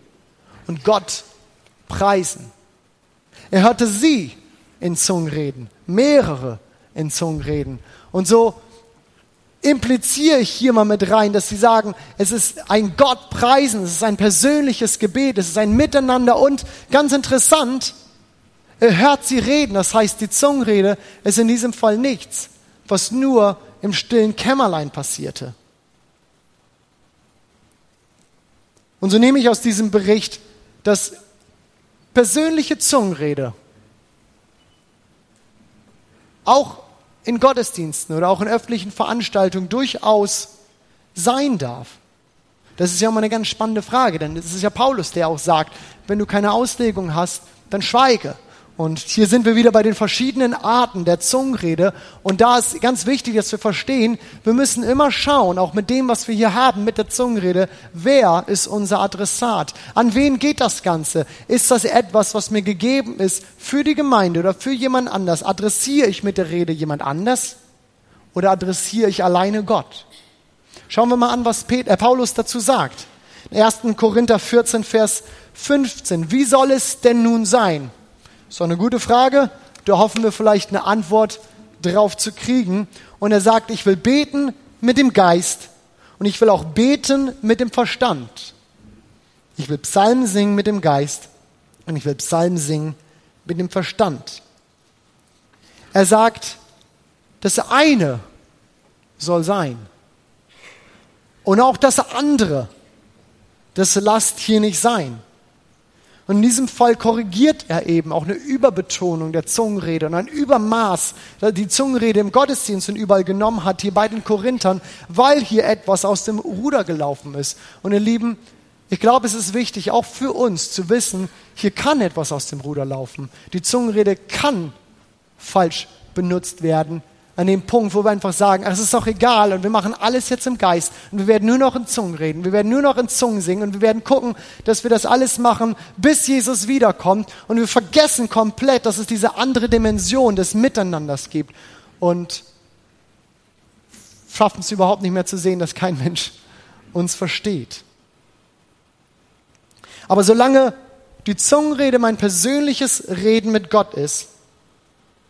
und Gott preisen. Er hörte sie in Zungen reden, mehrere in Zungen reden. Und so impliziere ich hier mal mit rein, dass sie sagen, es ist ein Gott preisen, es ist ein persönliches Gebet, es ist ein Miteinander und ganz interessant, Er hört sie reden, das heißt, die Zungenrede ist in diesem Fall nichts, was nur im stillen Kämmerlein passierte. Und so nehme ich aus diesem Bericht, dass persönliche Zungenrede auch in Gottesdiensten oder auch in öffentlichen Veranstaltungen durchaus sein darf. Das ist ja immer eine ganz spannende Frage, denn es ist ja Paulus, der auch sagt, wenn du keine Auslegung hast, dann schweige. Und hier sind wir wieder bei den verschiedenen Arten der Zungenrede. Und da ist ganz wichtig, dass wir verstehen, wir müssen immer schauen, auch mit dem, was wir hier haben, mit der Zungenrede, wer ist unser Adressat? An wen geht das Ganze? Ist das etwas, was mir gegeben ist für die Gemeinde oder für jemand anders? Adressiere ich mit der Rede jemand anders? Oder adressiere ich alleine Gott? Schauen wir mal an, was äh, Paulus dazu sagt. 1. Korinther 14, Vers 15. Wie soll es denn nun sein? Doch eine gute Frage. Da hoffen wir vielleicht eine Antwort drauf zu kriegen. Und er sagt, ich will beten mit dem Geist und ich will auch beten mit dem Verstand. Ich will Psalmen singen mit dem Geist und ich will Psalmen singen mit dem Verstand. Er sagt, das eine soll sein. Und auch das andere, das lasst hier nicht sein. Und in diesem Fall korrigiert er eben auch eine Überbetonung der Zungenrede und ein Übermaß, die Zungenrede im Gottesdienst und überall genommen hat, hier bei den Korinthern, weil hier etwas aus dem Ruder gelaufen ist. Und ihr Lieben, ich glaube, es ist wichtig, auch für uns zu wissen, hier kann etwas aus dem Ruder laufen. Die Zungenrede kann falsch benutzt werden an dem Punkt, wo wir einfach sagen, es ist doch egal und wir machen alles jetzt im Geist und wir werden nur noch in Zungen reden, wir werden nur noch in Zungen singen und wir werden gucken, dass wir das alles machen, bis Jesus wiederkommt und wir vergessen komplett, dass es diese andere Dimension des Miteinanders gibt und schaffen es überhaupt nicht mehr zu sehen, dass kein Mensch uns versteht. Aber solange die Zungenrede mein persönliches Reden mit Gott ist,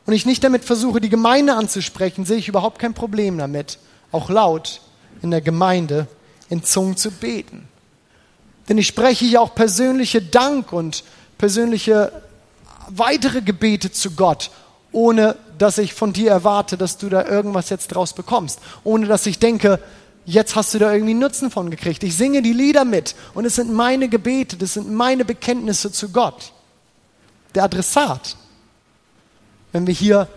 und ich nicht damit versuche, die Gemeinde anzusprechen, sehe ich überhaupt kein Problem damit, auch laut in der Gemeinde in Zungen zu beten. Denn ich spreche hier auch persönliche Dank und persönliche weitere Gebete zu Gott, ohne dass ich von dir erwarte, dass du da irgendwas jetzt draus bekommst, ohne dass ich denke, jetzt hast du da irgendwie Nutzen von gekriegt. Ich singe die Lieder mit und es sind meine Gebete, das sind meine Bekenntnisse zu Gott. Der Adressat wenn wir hier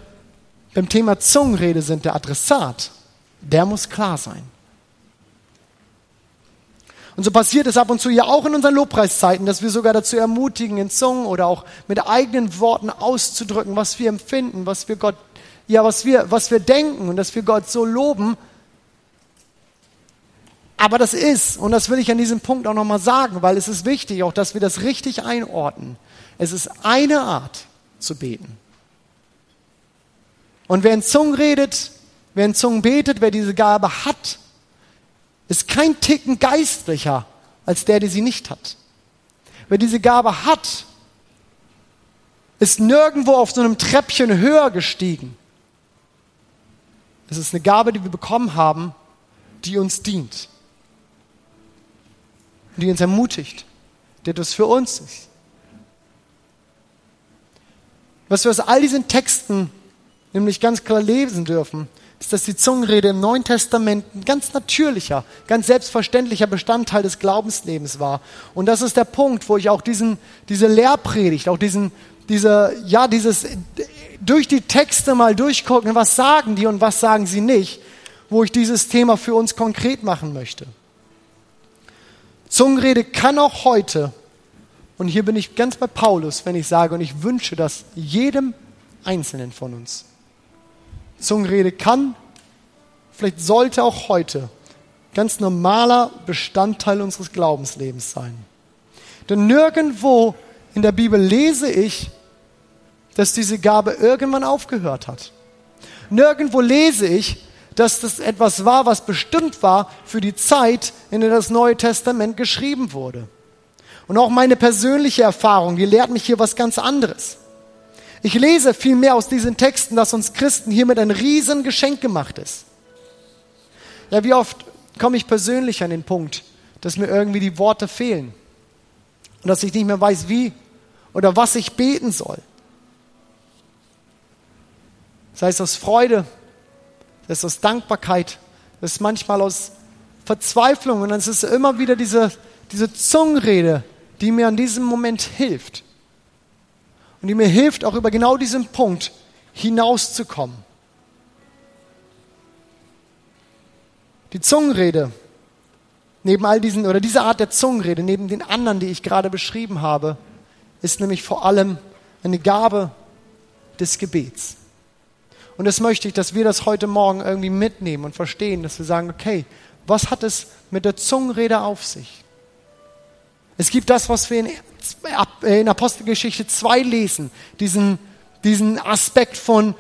beim Thema Zungenrede sind, der Adressat, der muss klar sein. Und so passiert es ab und zu ja auch in unseren Lobpreiszeiten, dass wir sogar dazu ermutigen, in Zungen oder auch mit eigenen Worten auszudrücken, was wir empfinden, was wir Gott, ja, was wir, was wir denken und dass wir Gott so loben. Aber das ist, und das will ich an diesem Punkt auch nochmal sagen, weil es ist wichtig, auch dass wir das richtig einordnen. Es ist eine Art zu beten. Und wer in Zungen redet, wer in Zungen betet, wer diese Gabe hat, ist kein Ticken geistlicher als der, der sie nicht hat. Wer diese Gabe hat, ist nirgendwo auf so einem Treppchen höher gestiegen. Es ist eine Gabe, die wir bekommen haben, die uns dient, die uns ermutigt, die das für uns ist. Was wir aus all diesen Texten nämlich ganz klar lesen dürfen, ist, dass die Zungenrede im Neuen Testament ein ganz natürlicher, ganz selbstverständlicher Bestandteil des Glaubenslebens war. Und das ist der Punkt, wo ich auch diesen, diese Lehrpredigt, auch diesen, diese, ja, dieses durch die Texte mal durchgucken, was sagen die und was sagen sie nicht, wo ich dieses Thema für uns konkret machen möchte. Zungenrede kann auch heute, und hier bin ich ganz bei Paulus, wenn ich sage, und ich wünsche das jedem Einzelnen von uns, Zungenrede kann, vielleicht sollte auch heute ganz normaler Bestandteil unseres Glaubenslebens sein. Denn nirgendwo in der Bibel lese ich, dass diese Gabe irgendwann aufgehört hat. Nirgendwo lese ich, dass das etwas war, was bestimmt war für die Zeit, in der das Neue Testament geschrieben wurde. Und auch meine persönliche Erfahrung, die lehrt mich hier was ganz anderes. Ich lese vielmehr aus diesen Texten, dass uns Christen hiermit ein Riesengeschenk gemacht ist. Ja, wie oft komme ich persönlich an den Punkt, dass mir irgendwie die Worte fehlen und dass ich nicht mehr weiß, wie oder was ich beten soll. sei es aus Freude, sei es aus Dankbarkeit, sei es manchmal aus Verzweiflung und dann ist es immer wieder diese, diese Zungenrede, die mir an diesem Moment hilft. Und die mir hilft, auch über genau diesen Punkt hinauszukommen. Die Zungenrede, neben all diesen, oder diese Art der Zungenrede, neben den anderen, die ich gerade beschrieben habe, ist nämlich vor allem eine Gabe des Gebets. Und das möchte ich, dass wir das heute Morgen irgendwie mitnehmen und verstehen, dass wir sagen, okay, was hat es mit der Zungenrede auf sich? Es gibt das, was wir in, Apostelgeschichte 2 lesen, diesen, diesen Aspekt von,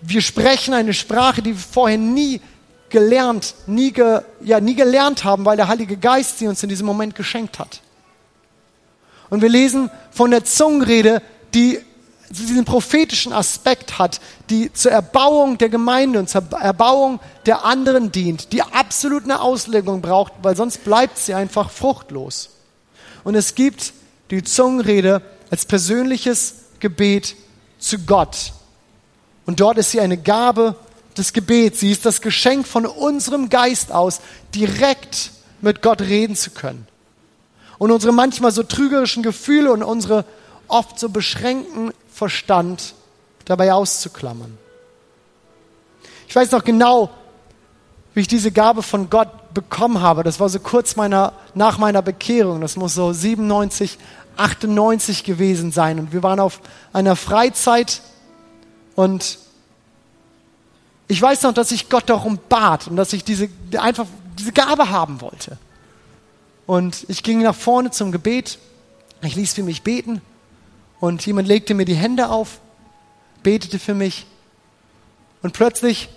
wir sprechen eine Sprache, die wir vorher nie gelernt, nie, ge, ja, nie gelernt haben, weil der Heilige Geist sie uns in diesem Moment geschenkt hat. Und wir lesen von der Zungenrede, die diesen prophetischen Aspekt hat, die zur Erbauung der Gemeinde und zur Erbauung der anderen dient, die absolut eine Auslegung braucht, weil sonst bleibt sie einfach fruchtlos. Und es gibt die Zungenrede als persönliches Gebet zu Gott. Und dort ist sie eine Gabe des Gebets. Sie ist das Geschenk von unserem Geist aus, direkt mit Gott reden zu können. Und unsere manchmal so trügerischen Gefühle und unsere oft so beschränkten Verstand dabei auszuklammern. Ich weiß noch genau, wie ich diese Gabe von Gott bekommen habe. Das war so kurz meiner, nach meiner Bekehrung. Das muss so 97, 98 gewesen sein. Und wir waren auf einer Freizeit und ich weiß noch, dass ich Gott darum bat und dass ich diese, einfach diese Gabe haben wollte. Und ich ging nach vorne zum Gebet. Ich ließ für mich beten. Und jemand legte mir die Hände auf, betete für mich. Und plötzlich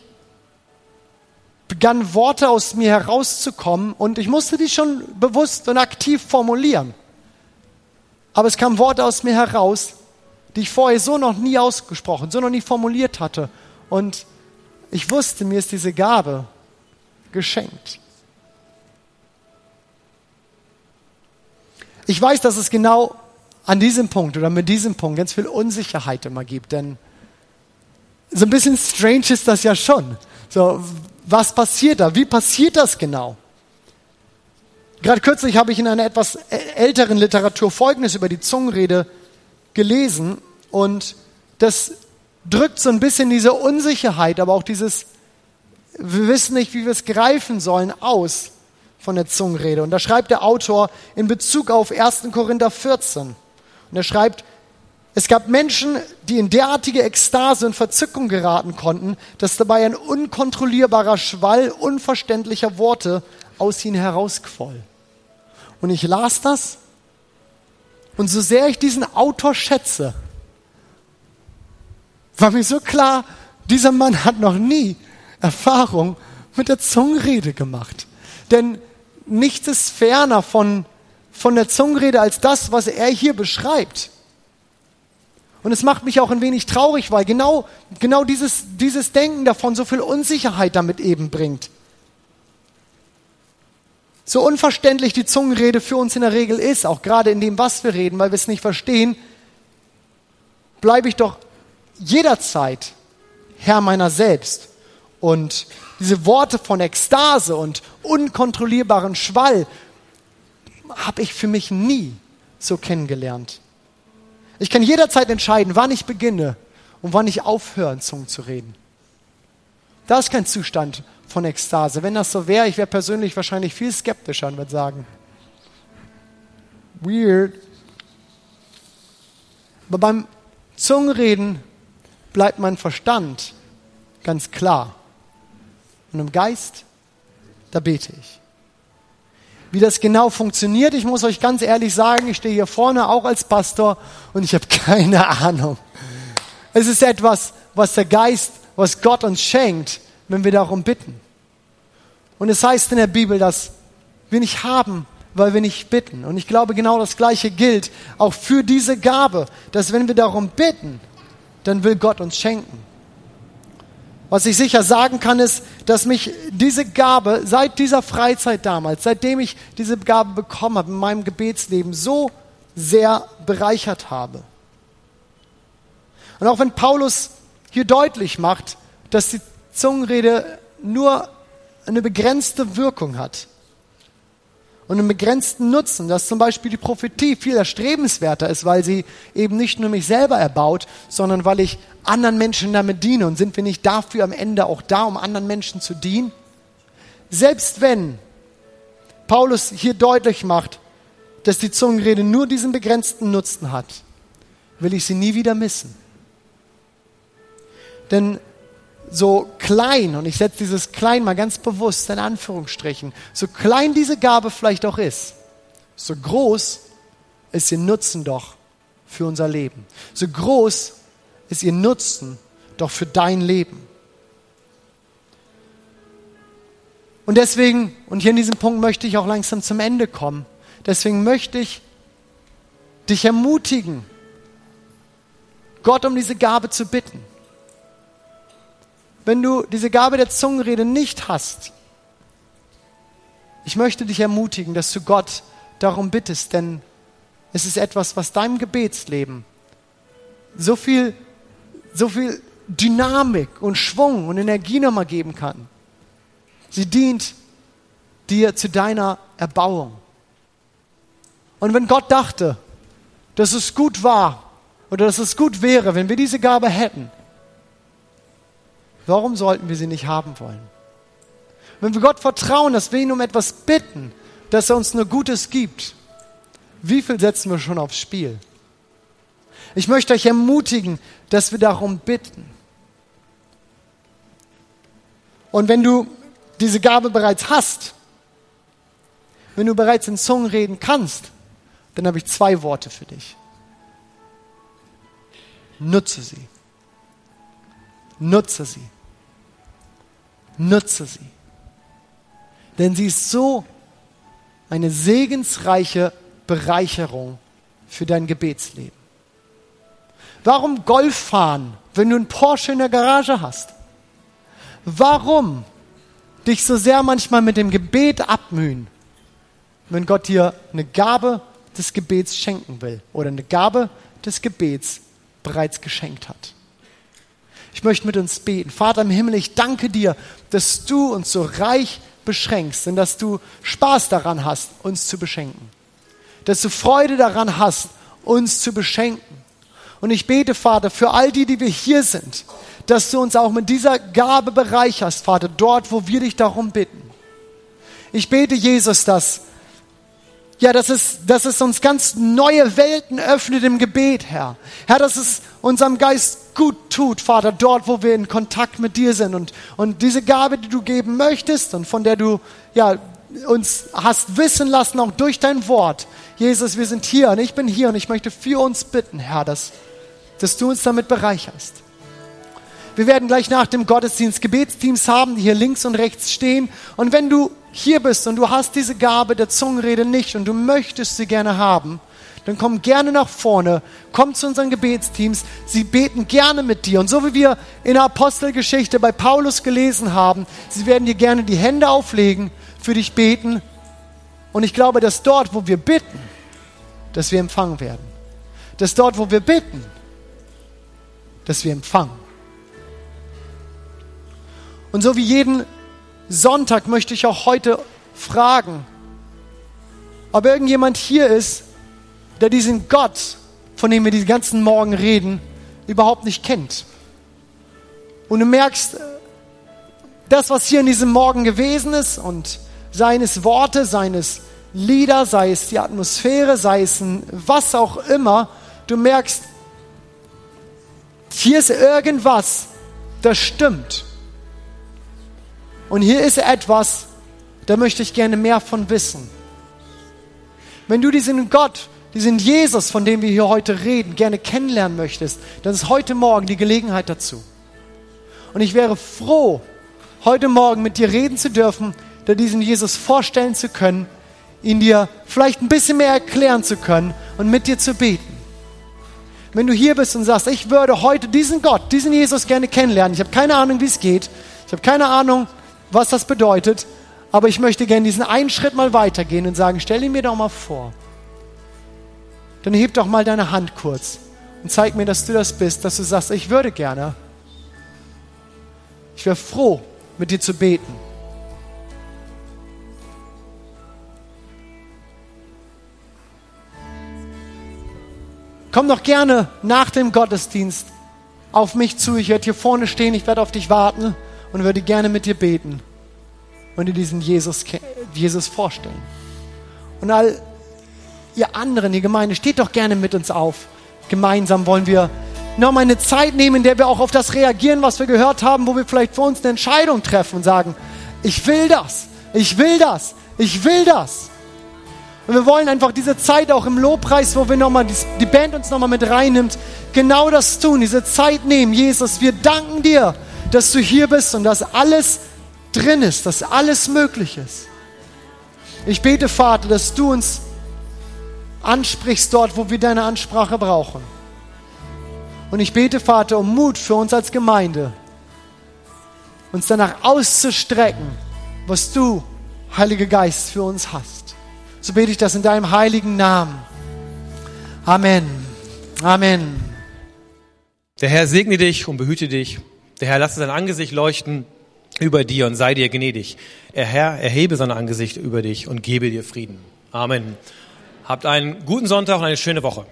begannen Worte aus mir herauszukommen und ich musste die schon bewusst und aktiv formulieren. Aber es kamen Worte aus mir heraus, die ich vorher so noch nie ausgesprochen, so noch nie formuliert hatte. Und ich wusste, mir ist diese Gabe geschenkt. Ich weiß, dass es genau an diesem Punkt oder mit diesem Punkt ganz viel Unsicherheit immer gibt, denn so ein bisschen strange ist das ja schon. So, was passiert da? Wie passiert das genau? Gerade kürzlich habe ich in einer etwas älteren Literatur Folgendes über die Zungenrede gelesen und das drückt so ein bisschen diese Unsicherheit, aber auch dieses, wir wissen nicht, wie wir es greifen sollen, aus von der Zungenrede. Und da schreibt der Autor in Bezug auf 1. Korinther 14. Und er schreibt, es gab Menschen, die in derartige Ekstase und Verzückung geraten konnten, dass dabei ein unkontrollierbarer Schwall unverständlicher Worte aus ihnen herausquoll. Und ich las das und so sehr ich diesen Autor schätze, war mir so klar, dieser Mann hat noch nie Erfahrung mit der Zungenrede gemacht. Denn nichts ist ferner von, von der Zungenrede als das, was er hier beschreibt. Und es macht mich auch ein wenig traurig, weil genau, genau dieses, dieses Denken davon so viel Unsicherheit damit eben bringt. So unverständlich die Zungenrede für uns in der Regel ist, auch gerade in dem, was wir reden, weil wir es nicht verstehen, bleibe ich doch jederzeit Herr meiner selbst. Und diese Worte von Ekstase und unkontrollierbaren Schwall habe ich für mich nie so kennengelernt. Ich kann jederzeit entscheiden, wann ich beginne und wann ich aufhöre, in Zungen zu reden. Das ist kein Zustand von Ekstase. Wenn das so wäre, ich wäre persönlich wahrscheinlich viel skeptischer und würde sagen, weird. Aber beim Zungenreden bleibt mein Verstand ganz klar. Und im Geist, da bete ich. Wie das genau funktioniert, ich muss euch ganz ehrlich sagen, ich stehe hier vorne auch als Pastor und ich habe keine Ahnung. Es ist etwas, was der Geist, was Gott uns schenkt, wenn wir darum bitten. Und es heißt in der Bibel, dass wir nicht haben, weil wir nicht bitten. Und ich glaube, genau das Gleiche gilt auch für diese Gabe, dass wenn wir darum bitten, dann will Gott uns schenken. Was ich sicher sagen kann, ist, dass mich diese Gabe seit dieser Freizeit damals, seitdem ich diese Gabe bekommen habe, in meinem Gebetsleben so sehr bereichert habe. Und auch wenn Paulus hier deutlich macht, dass die Zungenrede nur eine begrenzte Wirkung hat und einen begrenzten Nutzen, dass zum Beispiel die Prophetie viel erstrebenswerter ist, weil sie eben nicht nur mich selber erbaut, sondern weil ich anderen Menschen damit diene. Und sind wir nicht dafür am Ende auch da, um anderen Menschen zu dienen? Selbst wenn Paulus hier deutlich macht, dass die Zungenrede nur diesen begrenzten Nutzen hat, will ich sie nie wieder missen. Denn so klein, und ich setze dieses klein mal ganz bewusst in Anführungsstrichen, so klein diese Gabe vielleicht auch ist, so groß ist ihr Nutzen doch für unser Leben. So groß ist ihr Nutzen doch für dein Leben. Und deswegen, und hier in diesem Punkt möchte ich auch langsam zum Ende kommen, deswegen möchte ich dich ermutigen, Gott um diese Gabe zu bitten wenn du diese Gabe der Zungenrede nicht hast, ich möchte dich ermutigen, dass du Gott darum bittest, denn es ist etwas, was deinem Gebetsleben so viel, so viel Dynamik und Schwung und Energie nochmal geben kann. Sie dient dir zu deiner Erbauung. Und wenn Gott dachte, dass es gut war oder dass es gut wäre, wenn wir diese Gabe hätten, Warum sollten wir sie nicht haben wollen? Wenn wir Gott vertrauen, dass wir ihn um etwas bitten, dass er uns nur Gutes gibt, wie viel setzen wir schon aufs Spiel? Ich möchte euch ermutigen, dass wir darum bitten. Und wenn du diese Gabe bereits hast, wenn du bereits in Zungen reden kannst, dann habe ich zwei Worte für dich. Nutze sie. Nutze sie nutze sie. Denn sie ist so eine segensreiche Bereicherung für dein Gebetsleben. Warum Golf fahren, wenn du einen Porsche in der Garage hast? Warum dich so sehr manchmal mit dem Gebet abmühen, wenn Gott dir eine Gabe des Gebets schenken will oder eine Gabe des Gebets bereits geschenkt hat? Ich möchte mit uns beten. Vater im Himmel, ich danke dir, dass du uns so reich beschränkst und dass du Spaß daran hast, uns zu beschenken. Dass du Freude daran hast, uns zu beschenken. Und ich bete, Vater, für all die, die wir hier sind, dass du uns auch mit dieser Gabe bereicherst, Vater, dort, wo wir dich darum bitten. Ich bete, Jesus, dass, ja, dass es, dass es uns ganz neue Welten öffnet im Gebet, Herr. Herr, dass es unserem Geist gut tut, Vater, dort, wo wir in Kontakt mit dir sind. Und, und diese Gabe, die du geben möchtest und von der du ja, uns hast wissen lassen, auch durch dein Wort. Jesus, wir sind hier und ich bin hier und ich möchte für uns bitten, Herr, dass, dass du uns damit bereicherst. Wir werden gleich nach dem Gottesdienst Gebetsteams haben, die hier links und rechts stehen. Und wenn du hier bist und du hast diese Gabe der Zungenrede nicht und du möchtest sie gerne haben, dann komm gerne nach vorne, komm zu unseren Gebetsteams. Sie beten gerne mit dir. Und so wie wir in der Apostelgeschichte bei Paulus gelesen haben, sie werden dir gerne die Hände auflegen, für dich beten. Und ich glaube, dass dort, wo wir bitten, dass wir empfangen werden. Dass dort, wo wir bitten, dass wir empfangen. Und so wie jeden Sonntag möchte ich auch heute fragen, ob irgendjemand hier ist, der diesen Gott, von dem wir die ganzen Morgen reden, überhaupt nicht kennt. Und du merkst, das, was hier in diesem Morgen gewesen ist und seines Worte, seines Lieder, sei es die Atmosphäre, sei es ein was auch immer, du merkst, hier ist irgendwas, das stimmt. Und hier ist etwas, da möchte ich gerne mehr von wissen. Wenn du diesen Gott diesen Jesus, von dem wir hier heute reden, gerne kennenlernen möchtest, dann ist heute Morgen die Gelegenheit dazu. Und ich wäre froh, heute Morgen mit dir reden zu dürfen, dir diesen Jesus vorstellen zu können, ihn dir vielleicht ein bisschen mehr erklären zu können und mit dir zu beten. Wenn du hier bist und sagst, ich würde heute diesen Gott, diesen Jesus gerne kennenlernen, ich habe keine Ahnung, wie es geht, ich habe keine Ahnung, was das bedeutet, aber ich möchte gerne diesen einen Schritt mal weitergehen und sagen, stell ihn mir doch mal vor dann heb doch mal deine Hand kurz und zeig mir, dass du das bist, dass du sagst, ich würde gerne Ich wäre froh, mit dir zu beten. Komm doch gerne nach dem Gottesdienst auf mich zu. Ich werde hier vorne stehen, ich werde auf dich warten und würde gerne mit dir beten und dir diesen Jesus, Jesus vorstellen. Und all ihr anderen, die Gemeinde, steht doch gerne mit uns auf. Gemeinsam wollen wir nochmal eine Zeit nehmen, in der wir auch auf das reagieren, was wir gehört haben, wo wir vielleicht für uns eine Entscheidung treffen und sagen, ich will das, ich will das, ich will das. Und wir wollen einfach diese Zeit auch im Lobpreis, wo wir nochmal, die Band uns nochmal mit reinnimmt, genau das tun, diese Zeit nehmen. Jesus, wir danken dir, dass du hier bist und dass alles drin ist, dass alles möglich ist. Ich bete, Vater, dass du uns ansprichst dort, wo wir deine Ansprache brauchen. Und ich bete, Vater, um Mut für uns als Gemeinde, uns danach auszustrecken, was du, Heiliger Geist, für uns hast. So bete ich das in deinem heiligen Namen. Amen. Amen. Der Herr segne dich und behüte dich. Der Herr lasse sein Angesicht leuchten über dir und sei dir gnädig. Der Herr erhebe sein Angesicht über dich und gebe dir Frieden. Amen. Habt einen guten Sonntag und eine schöne Woche.